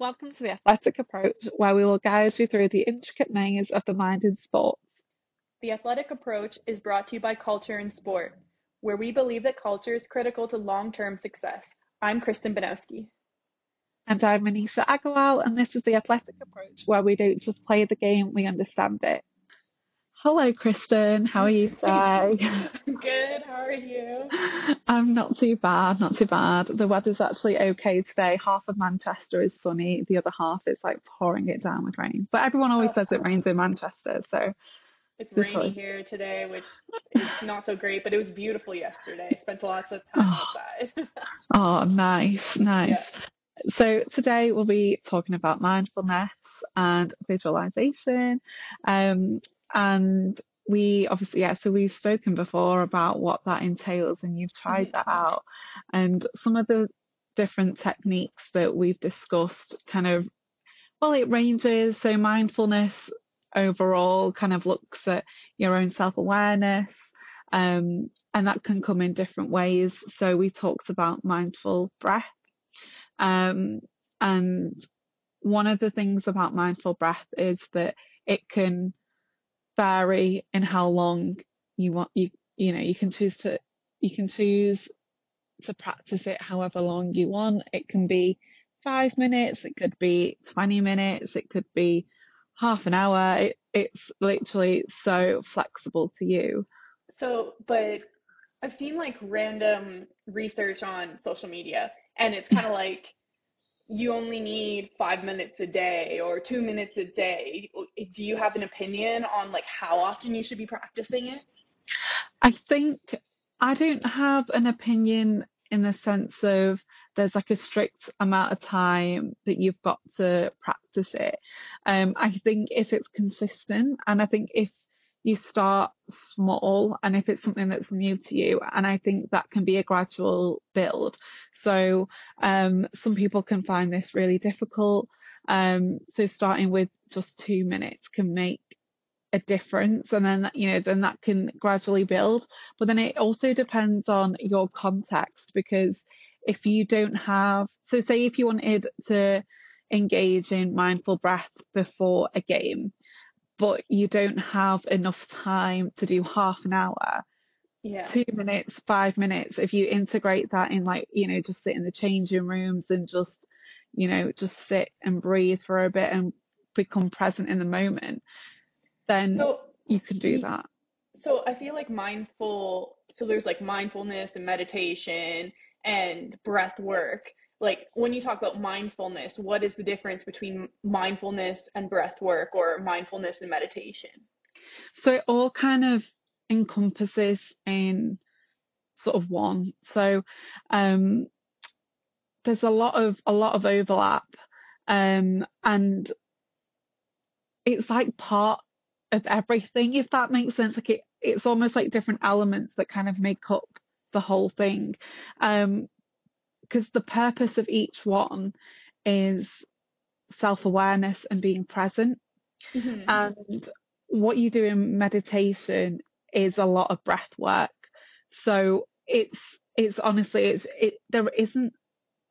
Welcome to the Athletic Approach, where we will guide you through the intricate maze of the mind in sports. The Athletic Approach is brought to you by Culture in Sport, where we believe that culture is critical to long term success. I'm Kristen Banowski. And I'm Manisha Agarwal, and this is the Athletic Approach, where we don't just play the game, we understand it. Hello, Kristen. How are you today? Good. How are you? I'm not too bad, not too bad. The weather's actually okay today. Half of Manchester is sunny, the other half is like pouring it down with rain. But everyone always oh, says it rains in Manchester, so. It's rainy here today, which is not so great, but it was beautiful yesterday. I Spent lots of time oh. outside. oh, nice, nice. Yeah. So today we'll be talking about mindfulness and visualization. Um, and we obviously, yeah, so we've spoken before about what that entails and you've tried that out. And some of the different techniques that we've discussed kind of, well, it ranges. So mindfulness overall kind of looks at your own self awareness. Um, and that can come in different ways. So we talked about mindful breath. Um, and one of the things about mindful breath is that it can vary in how long you want you you know you can choose to you can choose to practice it however long you want. It can be five minutes it could be 20 minutes it could be half an hour. It, it's literally so flexible to you. So but i've seen like random research on social media and it's kind of like you only need five minutes a day or two minutes a day. Do you have an opinion on like how often you should be practicing it? I think i don't have an opinion in the sense of there's like a strict amount of time that you've got to practice it. Um, i think if it's consistent and i think if you start small and if it's something that's new to you and i think that can be a gradual build. So um, some people can find this really difficult. Um, so starting with just two minutes can make a difference and then you know then that can gradually build. But then it also depends on your context because if you don't have so say if you wanted to engage in mindful breath before a game but you don't have enough time to do half an hour. Yeah. Two minutes, five minutes. If you integrate that in like, you know, just sit in the changing rooms and just, you know, just sit and breathe for a bit and become present in the moment, then so, you can do that. So I feel like mindful, so there's like mindfulness and meditation and breath work like when you talk about mindfulness what is the difference between mindfulness and breath work or mindfulness and meditation? So it all kind of encompasses in sort of one. So um there's a lot of a lot of overlap um and it's like part of everything if that makes sense. Like it it's almost like different elements that kind of make up the whole thing. Um because the purpose of each one is self awareness and being present. Mm-hmm. And what you do in meditation is a lot of breath work. So it's it's honestly it's it there isn't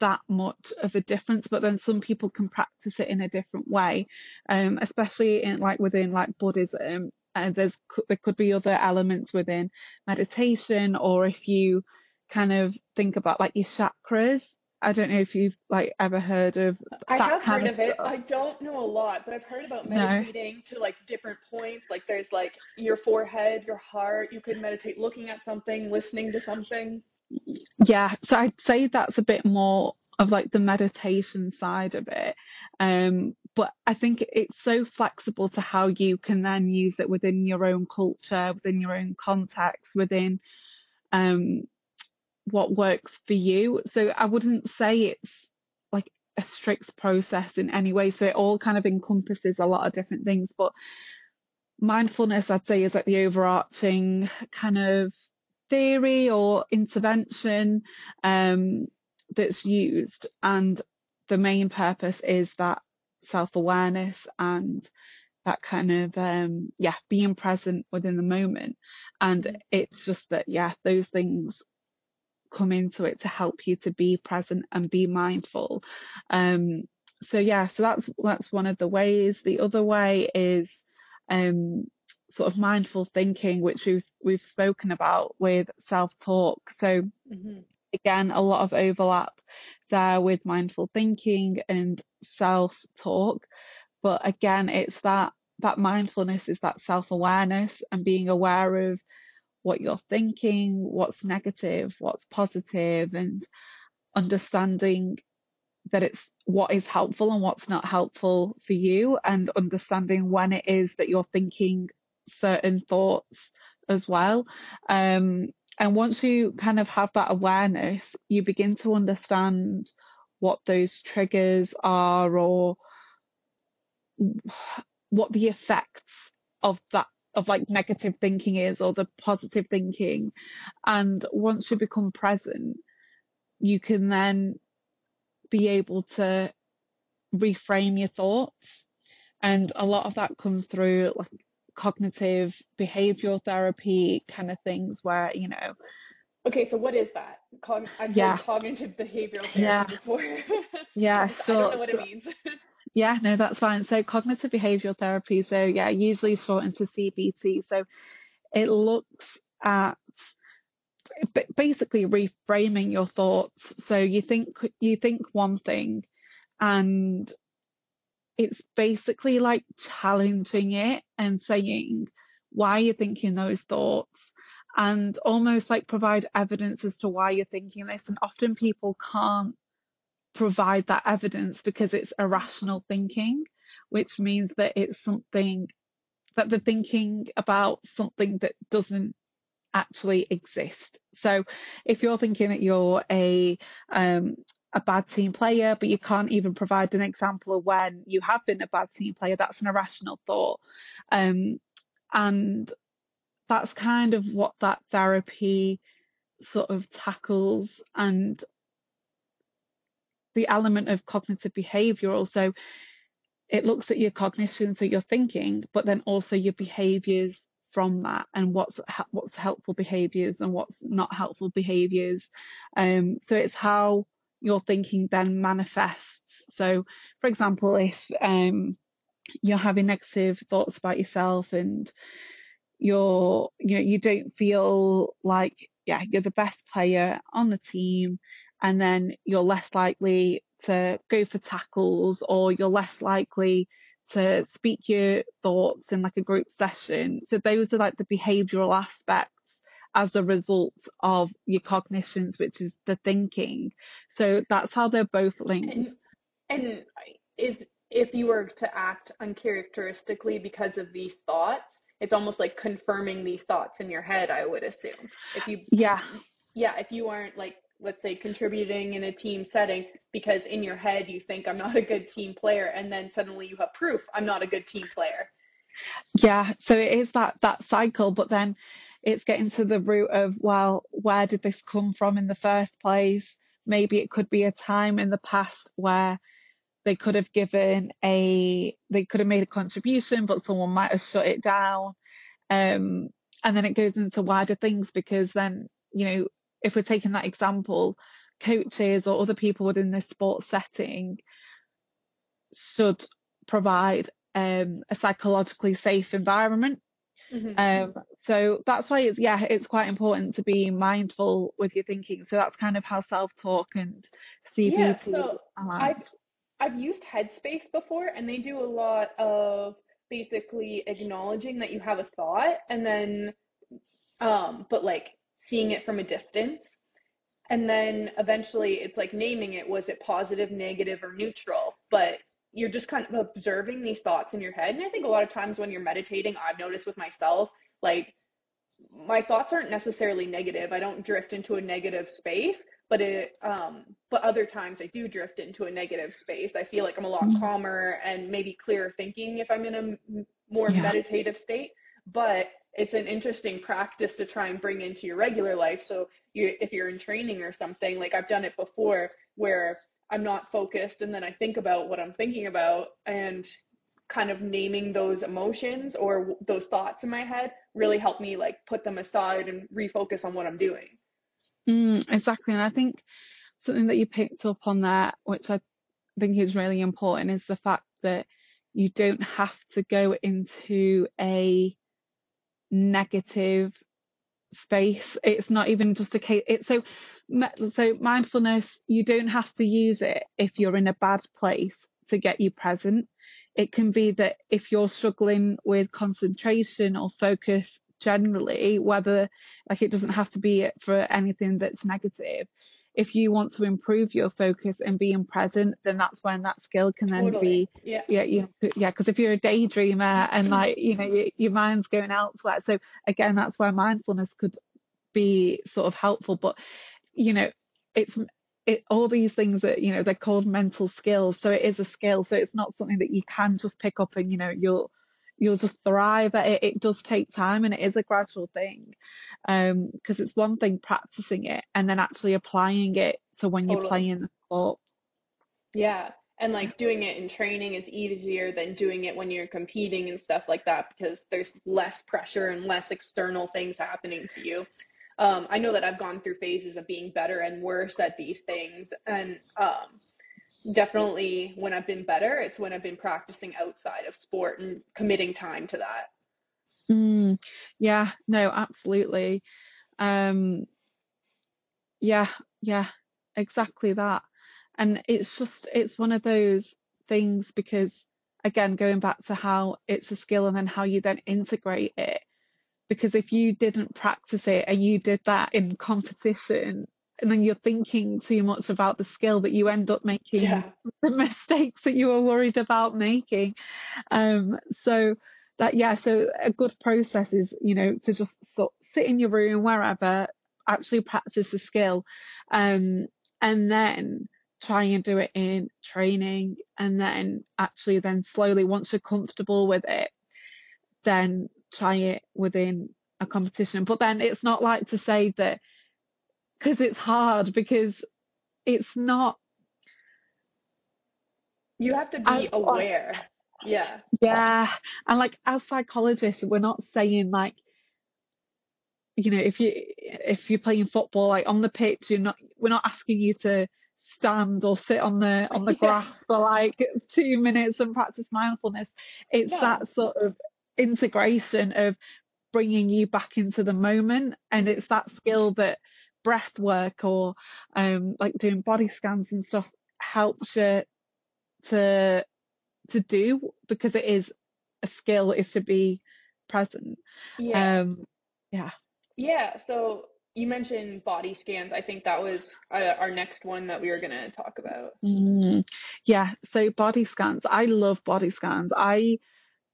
that much of a difference, but then some people can practice it in a different way, um, especially in like within like Buddhism. And there's there could be other elements within meditation, or if you kind of think about like your chakras. I don't know if you've like ever heard of. I have heard of, of it. I don't know a lot, but I've heard about meditating no. to like different points. Like there's like your forehead, your heart. You could meditate looking at something, listening to something. Yeah, so I'd say that's a bit more of like the meditation side of it. Um, but I think it's so flexible to how you can then use it within your own culture, within your own context, within um, what works for you. So I wouldn't say it's like a strict process in any way. So it all kind of encompasses a lot of different things. But mindfulness, I'd say, is like the overarching kind of theory or intervention um, that's used. And the main purpose is that self awareness and that kind of um yeah being present within the moment and it's just that yeah those things come into it to help you to be present and be mindful. Um, so yeah, so that's that's one of the ways. The other way is um, sort of mindful thinking, which we've we've spoken about with self talk. So mm-hmm. again, a lot of overlap there with mindful thinking and self talk. But again, it's that that mindfulness is that self awareness and being aware of what you're thinking, what's negative, what's positive, and understanding that it's what is helpful and what's not helpful for you, and understanding when it is that you're thinking certain thoughts as well. Um, and once you kind of have that awareness, you begin to understand what those triggers are or what the effects of that of like negative thinking is or the positive thinking. And once you become present you can then be able to reframe your thoughts. And a lot of that comes through like cognitive behavioral therapy kind of things where you know okay so what is that? Cog- i've yeah. cognitive behavioral therapy yeah. before. Yeah so i don't know what it means yeah no that's fine. So cognitive behavioral therapy so yeah usually shortened to cbt so it looks at basically reframing your thoughts. So you think you think one thing and it's basically like challenging it and saying why are you're thinking those thoughts and almost like provide evidence as to why you're thinking this. And often people can't provide that evidence because it's irrational thinking, which means that it's something that they're thinking about something that doesn't actually exist. So if you're thinking that you're a um, a bad team player, but you can't even provide an example of when you have been a bad team player, that's an irrational thought. Um, and that's kind of what that therapy sort of tackles and the element of cognitive behavior also it looks at your cognition so your thinking but then also your behaviors from that and what's what's helpful behaviors and what's not helpful behaviors. Um, so it's how your thinking then manifests. So, for example, if um, you're having negative thoughts about yourself and you're you know you don't feel like yeah you're the best player on the team and then you're less likely to go for tackles or you're less likely to speak your thoughts in like a group session. So those are like the behavioral aspects as a result of your cognitions, which is the thinking. So that's how they're both linked. And, and is if you were to act uncharacteristically because of these thoughts, it's almost like confirming these thoughts in your head, I would assume. If you Yeah. Yeah, if you aren't like let's say contributing in a team setting because in your head you think I'm not a good team player and then suddenly you have proof I'm not a good team player. Yeah, so it is that that cycle but then it's getting to the root of well where did this come from in the first place? Maybe it could be a time in the past where they could have given a they could have made a contribution but someone might have shut it down. Um and then it goes into wider things because then you know if we're taking that example, coaches or other people within this sports setting should provide um, a psychologically safe environment. Mm-hmm. Um, so that's why it's yeah, it's quite important to be mindful with your thinking. So that's kind of how self talk and CBT. Yeah, so I've I've used Headspace before, and they do a lot of basically acknowledging that you have a thought, and then, um, but like seeing it from a distance. And then eventually it's like naming it was it positive, negative, or neutral? But you're just kind of observing these thoughts in your head. And I think a lot of times when you're meditating, I've noticed with myself, like my thoughts aren't necessarily negative. I don't drift into a negative space, but it um but other times I do drift into a negative space. I feel like I'm a lot mm-hmm. calmer and maybe clearer thinking if I'm in a more yeah. meditative state. But it's an interesting practice to try and bring into your regular life. So you, if you're in training or something, like I've done it before where I'm not focused and then I think about what I'm thinking about and kind of naming those emotions or those thoughts in my head really helped me like put them aside and refocus on what I'm doing. Mm, exactly. And I think something that you picked up on there, which I think is really important is the fact that you don't have to go into a negative space. It's not even just a case. It's so so mindfulness. You don't have to use it if you're in a bad place to get you present. It can be that if you're struggling with concentration or focus generally, whether like it doesn't have to be for anything that's negative. If you want to improve your focus and being present, then that's when that skill can then Totally. be, Yeah. yeah, you yeah, because if you're a daydreamer and mm-hmm. like, you know, your, your mind's going elsewhere. So again, that's where mindfulness could be sort of helpful. But, you know, it's, it, all these things that, you know, they're called mental skills. So it is a skill. So it's not something that you can just pick up and, you know, you'll, you'll just thrive at it. It does take time and it is a gradual thing. Um, because it's one thing practicing it and then actually applying it to when you're playing the sport. Yeah. And like doing it in training is easier than doing it when you're competing and stuff like that because there's less pressure and less external things happening to you. Um, I know that I've gone through phases of being better and worse at these things. And um, definitely when I've been better, it's when I've been practicing outside of sport and committing time to that. Mm, yeah, no, absolutely. Um, yeah, yeah, exactly that. And it's just, it's one of those things because, again, going back to how it's a skill and then how you then integrate it. Because if you didn't practice it and you did that in competition, and then you're thinking too much about the skill that you end up making Yeah. the mistakes that you were worried about making. Um, so that, yeah, so a good process is, you know, to just sort sit in your room, wherever, actually practice the skill, um, and then try and do it in training and then actually then slowly once you're comfortable with it then try it within a competition but then it's not like to say that because it's hard because it's not You have to be as like aware. Yeah. yeah and like as psychologists we're not saying like you know if you if you're playing football like on the pitch you're not we're not asking you to stand or sit on the on the grass for like two minutes and practice mindfulness it's that sort of integration of bringing you back into the moment and it's that skill that breath work or um like doing body scans and stuff helps you to to do because it is a skill is to be present Yeah. um yeah Yeah. So you mentioned body scans. I think that was uh, our next one that we were going to talk about. Mm, yeah, so body scans. I love body scans. I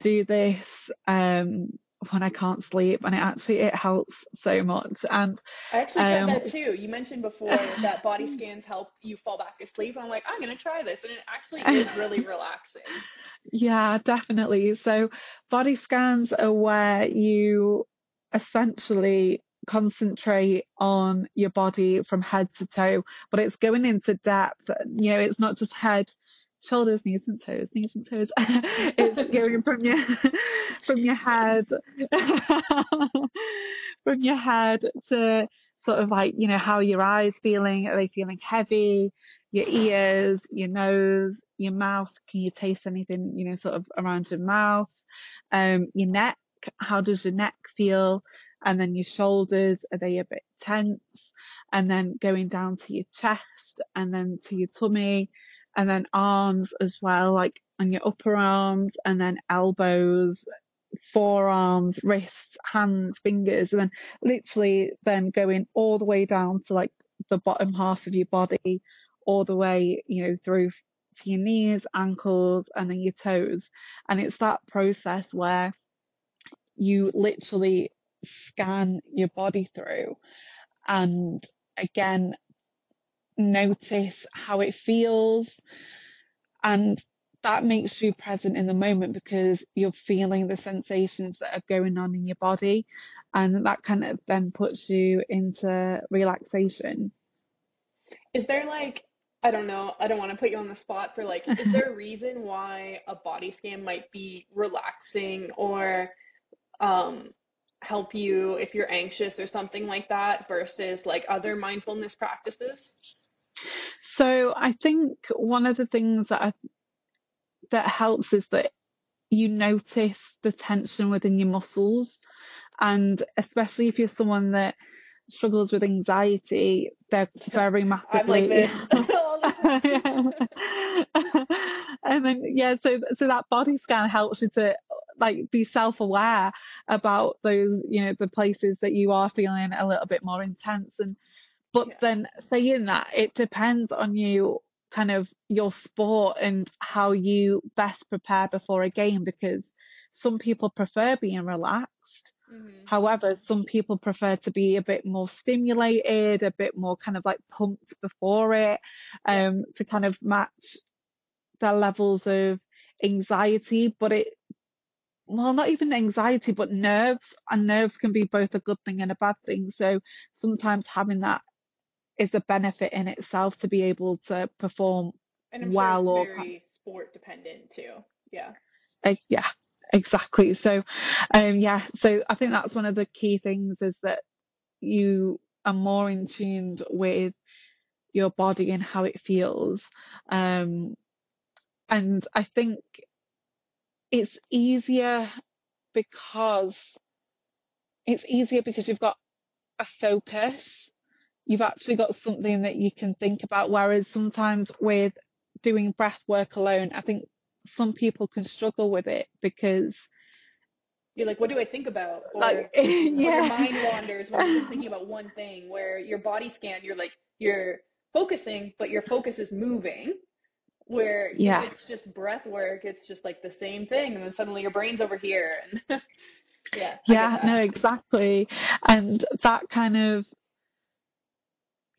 do this um when I can't sleep and it actually it helps so much. And I actually um that too. You mentioned before that body scans help you fall back asleep. I'm like, I'm going to try this. And it actually is really relaxing. yeah, definitely. So body scans are where you essentially concentrate on your body from head to toe, but it's going into depth. You know, it's not just head, shoulders, knees and toes, knees and toes. it's going from your from your head from your head to sort of like, you know, how are your eyes feeling. Are they feeling heavy? Your ears, your nose, your mouth. Can you taste anything, you know, sort of around your mouth? Um, your neck. How does your neck feel? And then your shoulders. Are they a bit tense? And then going down to your chest and then to your tummy and then arms as well, like on your upper arms and then elbows forearms, wrists, hands, fingers, and then literally then going all the way down to like the bottom half of your body, all the way, you know, through to your knees, ankles, and then your toes. And it's that process where you literally scan your body through and again, notice how it feels and that makes you present in the moment because you're feeling the sensations that are going on in your body and that kind of then puts you into relaxation Is there like, I don't know, I don't want to put you on the spot for like, is there a reason why a body scan might be relaxing or um, help you if you're anxious or something like that versus like other mindfulness practices? So I think one of the things that I, that helps is that you notice the tension within your muscles, and especially if you're someone that struggles with anxiety, they're very massively. I'm like this. and then yeah, so so that body scan helps you to like be self-aware about those, you know, the places that you are feeling a little bit more intense and but Yeah. then saying that, it depends on you kind of your sport and how you best prepare before a game because some people prefer being relaxed. Mhm. However, some people prefer to be a bit more stimulated, a bit more kind of like pumped before it, Yeah. um, to kind of match their levels of anxiety. But it, well, not even anxiety, but nerves, and nerves can be both a good thing and a bad thing. So sometimes having that is a benefit in itself to be able to perform And well sure or very sport dependent too. Yeah. Uh, yeah, exactly. So, um, yeah, so I think that's one of the key things is that you are more in tune with your body and how it feels. Um, and I think it's easier because it's easier because you've got a focus. You've actually got something that you can think about. Whereas sometimes with doing breath work alone, I think some people can struggle with it because You're like, what do I think about? Or like or your mind wanders when you're just thinking about one thing where your body scan you're like you're focusing but your focus is moving where yeah if it's just breath work it's just like the same thing and then suddenly your brain's over here and yeah yeah no exactly and that kind of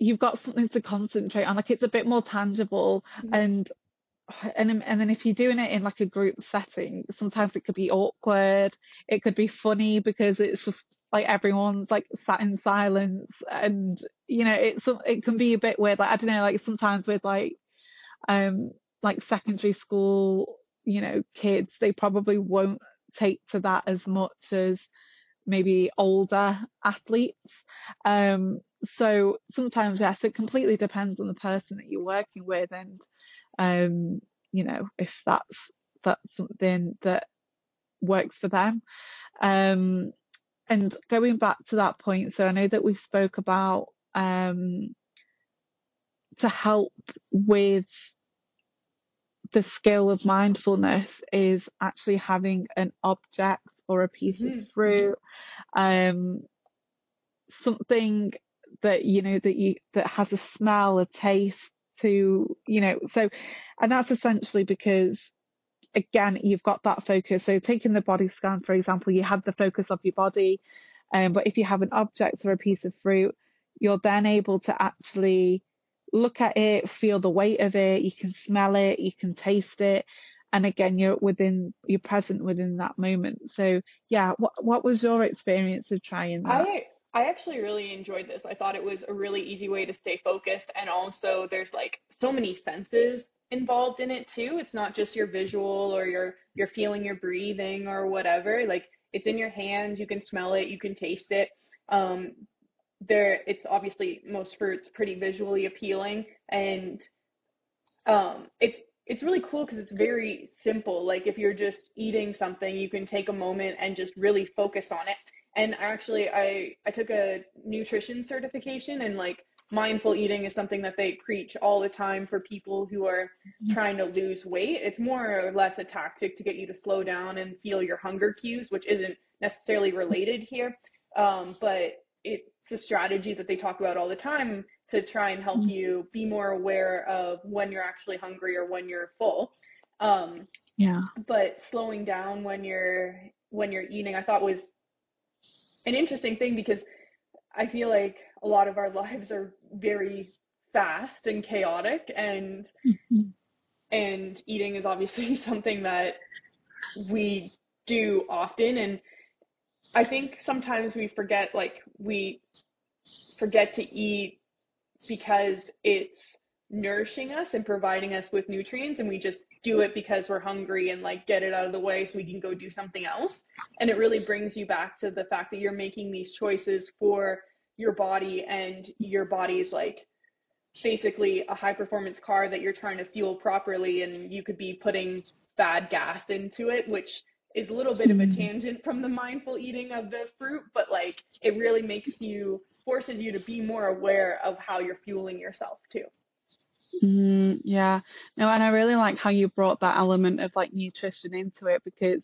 you've got something to concentrate on like it's a bit more tangible Mhm. and and then- and then if you're doing it in like a group setting sometimes it could be awkward it could be funny because it's just like everyone's like sat in silence and you know it's it can be a bit weird like I don't know like sometimes with like um like secondary school you know kids they probably won't take to that as much as maybe older athletes um so sometimes yes it completely depends on the person that you're working with and um you know if that's that's something that works for them um and going back to that point so I know that we spoke about um to help with the skill of mindfulness is actually having an object or a piece of Mhm. fruit, um, something that you know that you that has a smell, a taste to you know. So, and that's essentially because again you've got that focus. So taking the body scan, for example, you have the focus of your body, um, but if you have an object or a piece of fruit, you're then able to actually look at it, feel the weight of it, you can smell it, you can taste it. And again, you're within, you're present within that moment. So yeah, what, what was your experience of trying that? I I actually really enjoyed this. I thought it was a really easy way to stay focused and also there's like so many senses involved in it too. It's not just your visual or your you're feeling your breathing or whatever. Like it's in your hands, you can smell it, you can taste it. Um there it's obviously most fruits pretty visually appealing and um it's it's really cool because it's very simple like if you're just eating something you can take a moment and just really focus on it and actually i i took a nutrition certification and like mindful eating is something that they preach all the time for people who are trying to lose weight it's more or less a tactic to get you to slow down and feel your hunger cues which isn't necessarily related here um, but it's a strategy that they talk about all the time to try and help you be more aware of when you're actually hungry or when you're full. Um, Yeah. but slowing down when you're when you're eating, I thought was an interesting thing because I feel like a lot of our lives are very fast and chaotic and Mhm. and eating is obviously something that we do often and I think sometimes we forget like we forget to eat because it's nourishing us and providing us with nutrients and we just do it because we're hungry and like get it out of the way so we can go do something else and it really brings you back to the fact that you're making these choices for your body and your body's like basically a high performance car that you're trying to fuel properly and you could be putting bad gas into it which is a little bit of a Mm. tangent from the mindful eating of the fruit but like it really makes you forces you to be more aware of how you're fueling yourself too Mm, yeah. No, and I really like how you brought that element of like nutrition into it because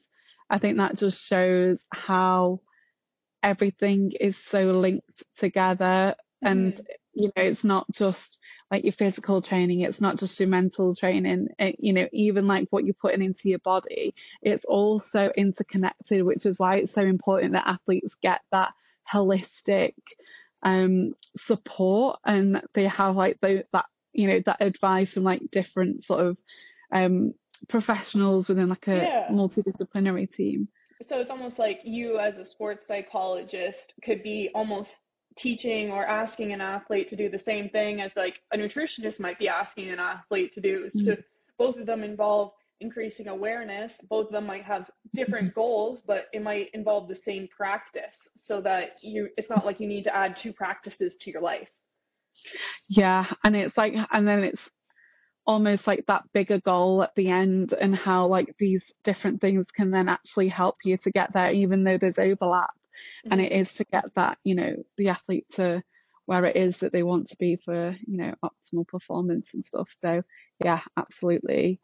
I think that just shows how everything is so linked together and Mhm. you know it's not just like your physical training it's not just your mental training it, you know even like what you're putting into your body it's also interconnected which is why it's so important that athletes get that holistic um support and they have like the, that you know that advice from like different sort of um professionals within like a Yeah. multidisciplinary team. So it's almost like you as a sports psychologist could be almost teaching or asking an athlete to do the same thing as like a nutritionist might be asking an athlete to do. To both of them involve increasing awareness. Both of them might have different goals but it might involve the same practice so that you it's not like you need to add two practices to your life Yeah, and it's like, and then it's almost like that bigger goal at the end, and how like these different things can then actually help you to get there, even though there's overlap. And it mm-hmm. is to get that, you know, the athlete to where it is that they want to be for, you know, optimal performance and stuff. So, yeah, absolutely.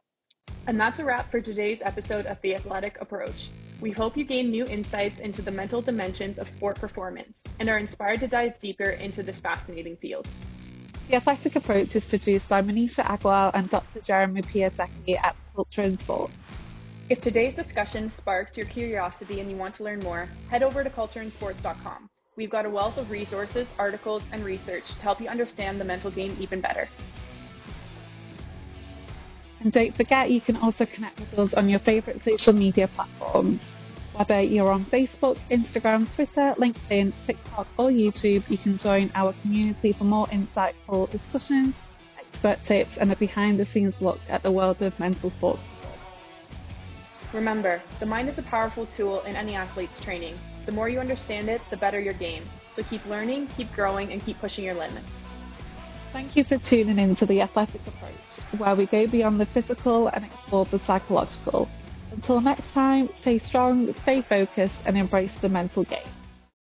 And that's a wrap for today's episode of The Athletic Approach. We hope you gain new insights into the mental dimensions of sport performance and are inspired to dive deeper into this fascinating field. The Athletic Approach is produced by Manisha Agarwal and Dr. Jeremy Piasecki at Culture and Sport. If today's discussion sparked your curiosity and you want to learn more, head over to cultureandsports.com. We've got a wealth of resources, articles, and research to help you understand the mental game even better. And don't forget, you can also connect with us on your favourite social media platforms. Whether you're on Facebook, Instagram, Twitter, LinkedIn, TikTok, or YouTube, you can join our community for more insightful discussions, expert tips, and a behind the scenes look at the world of mental sports. Remember, the mind is a powerful tool in any athlete's training. The more you understand it, the better your game. So keep learning, keep growing, and keep pushing your limits. Thank you for tuning in to the Athletic Approach, where we go beyond the physical and explore the psychological. Until next time, stay strong, stay focused, and embrace the mental game.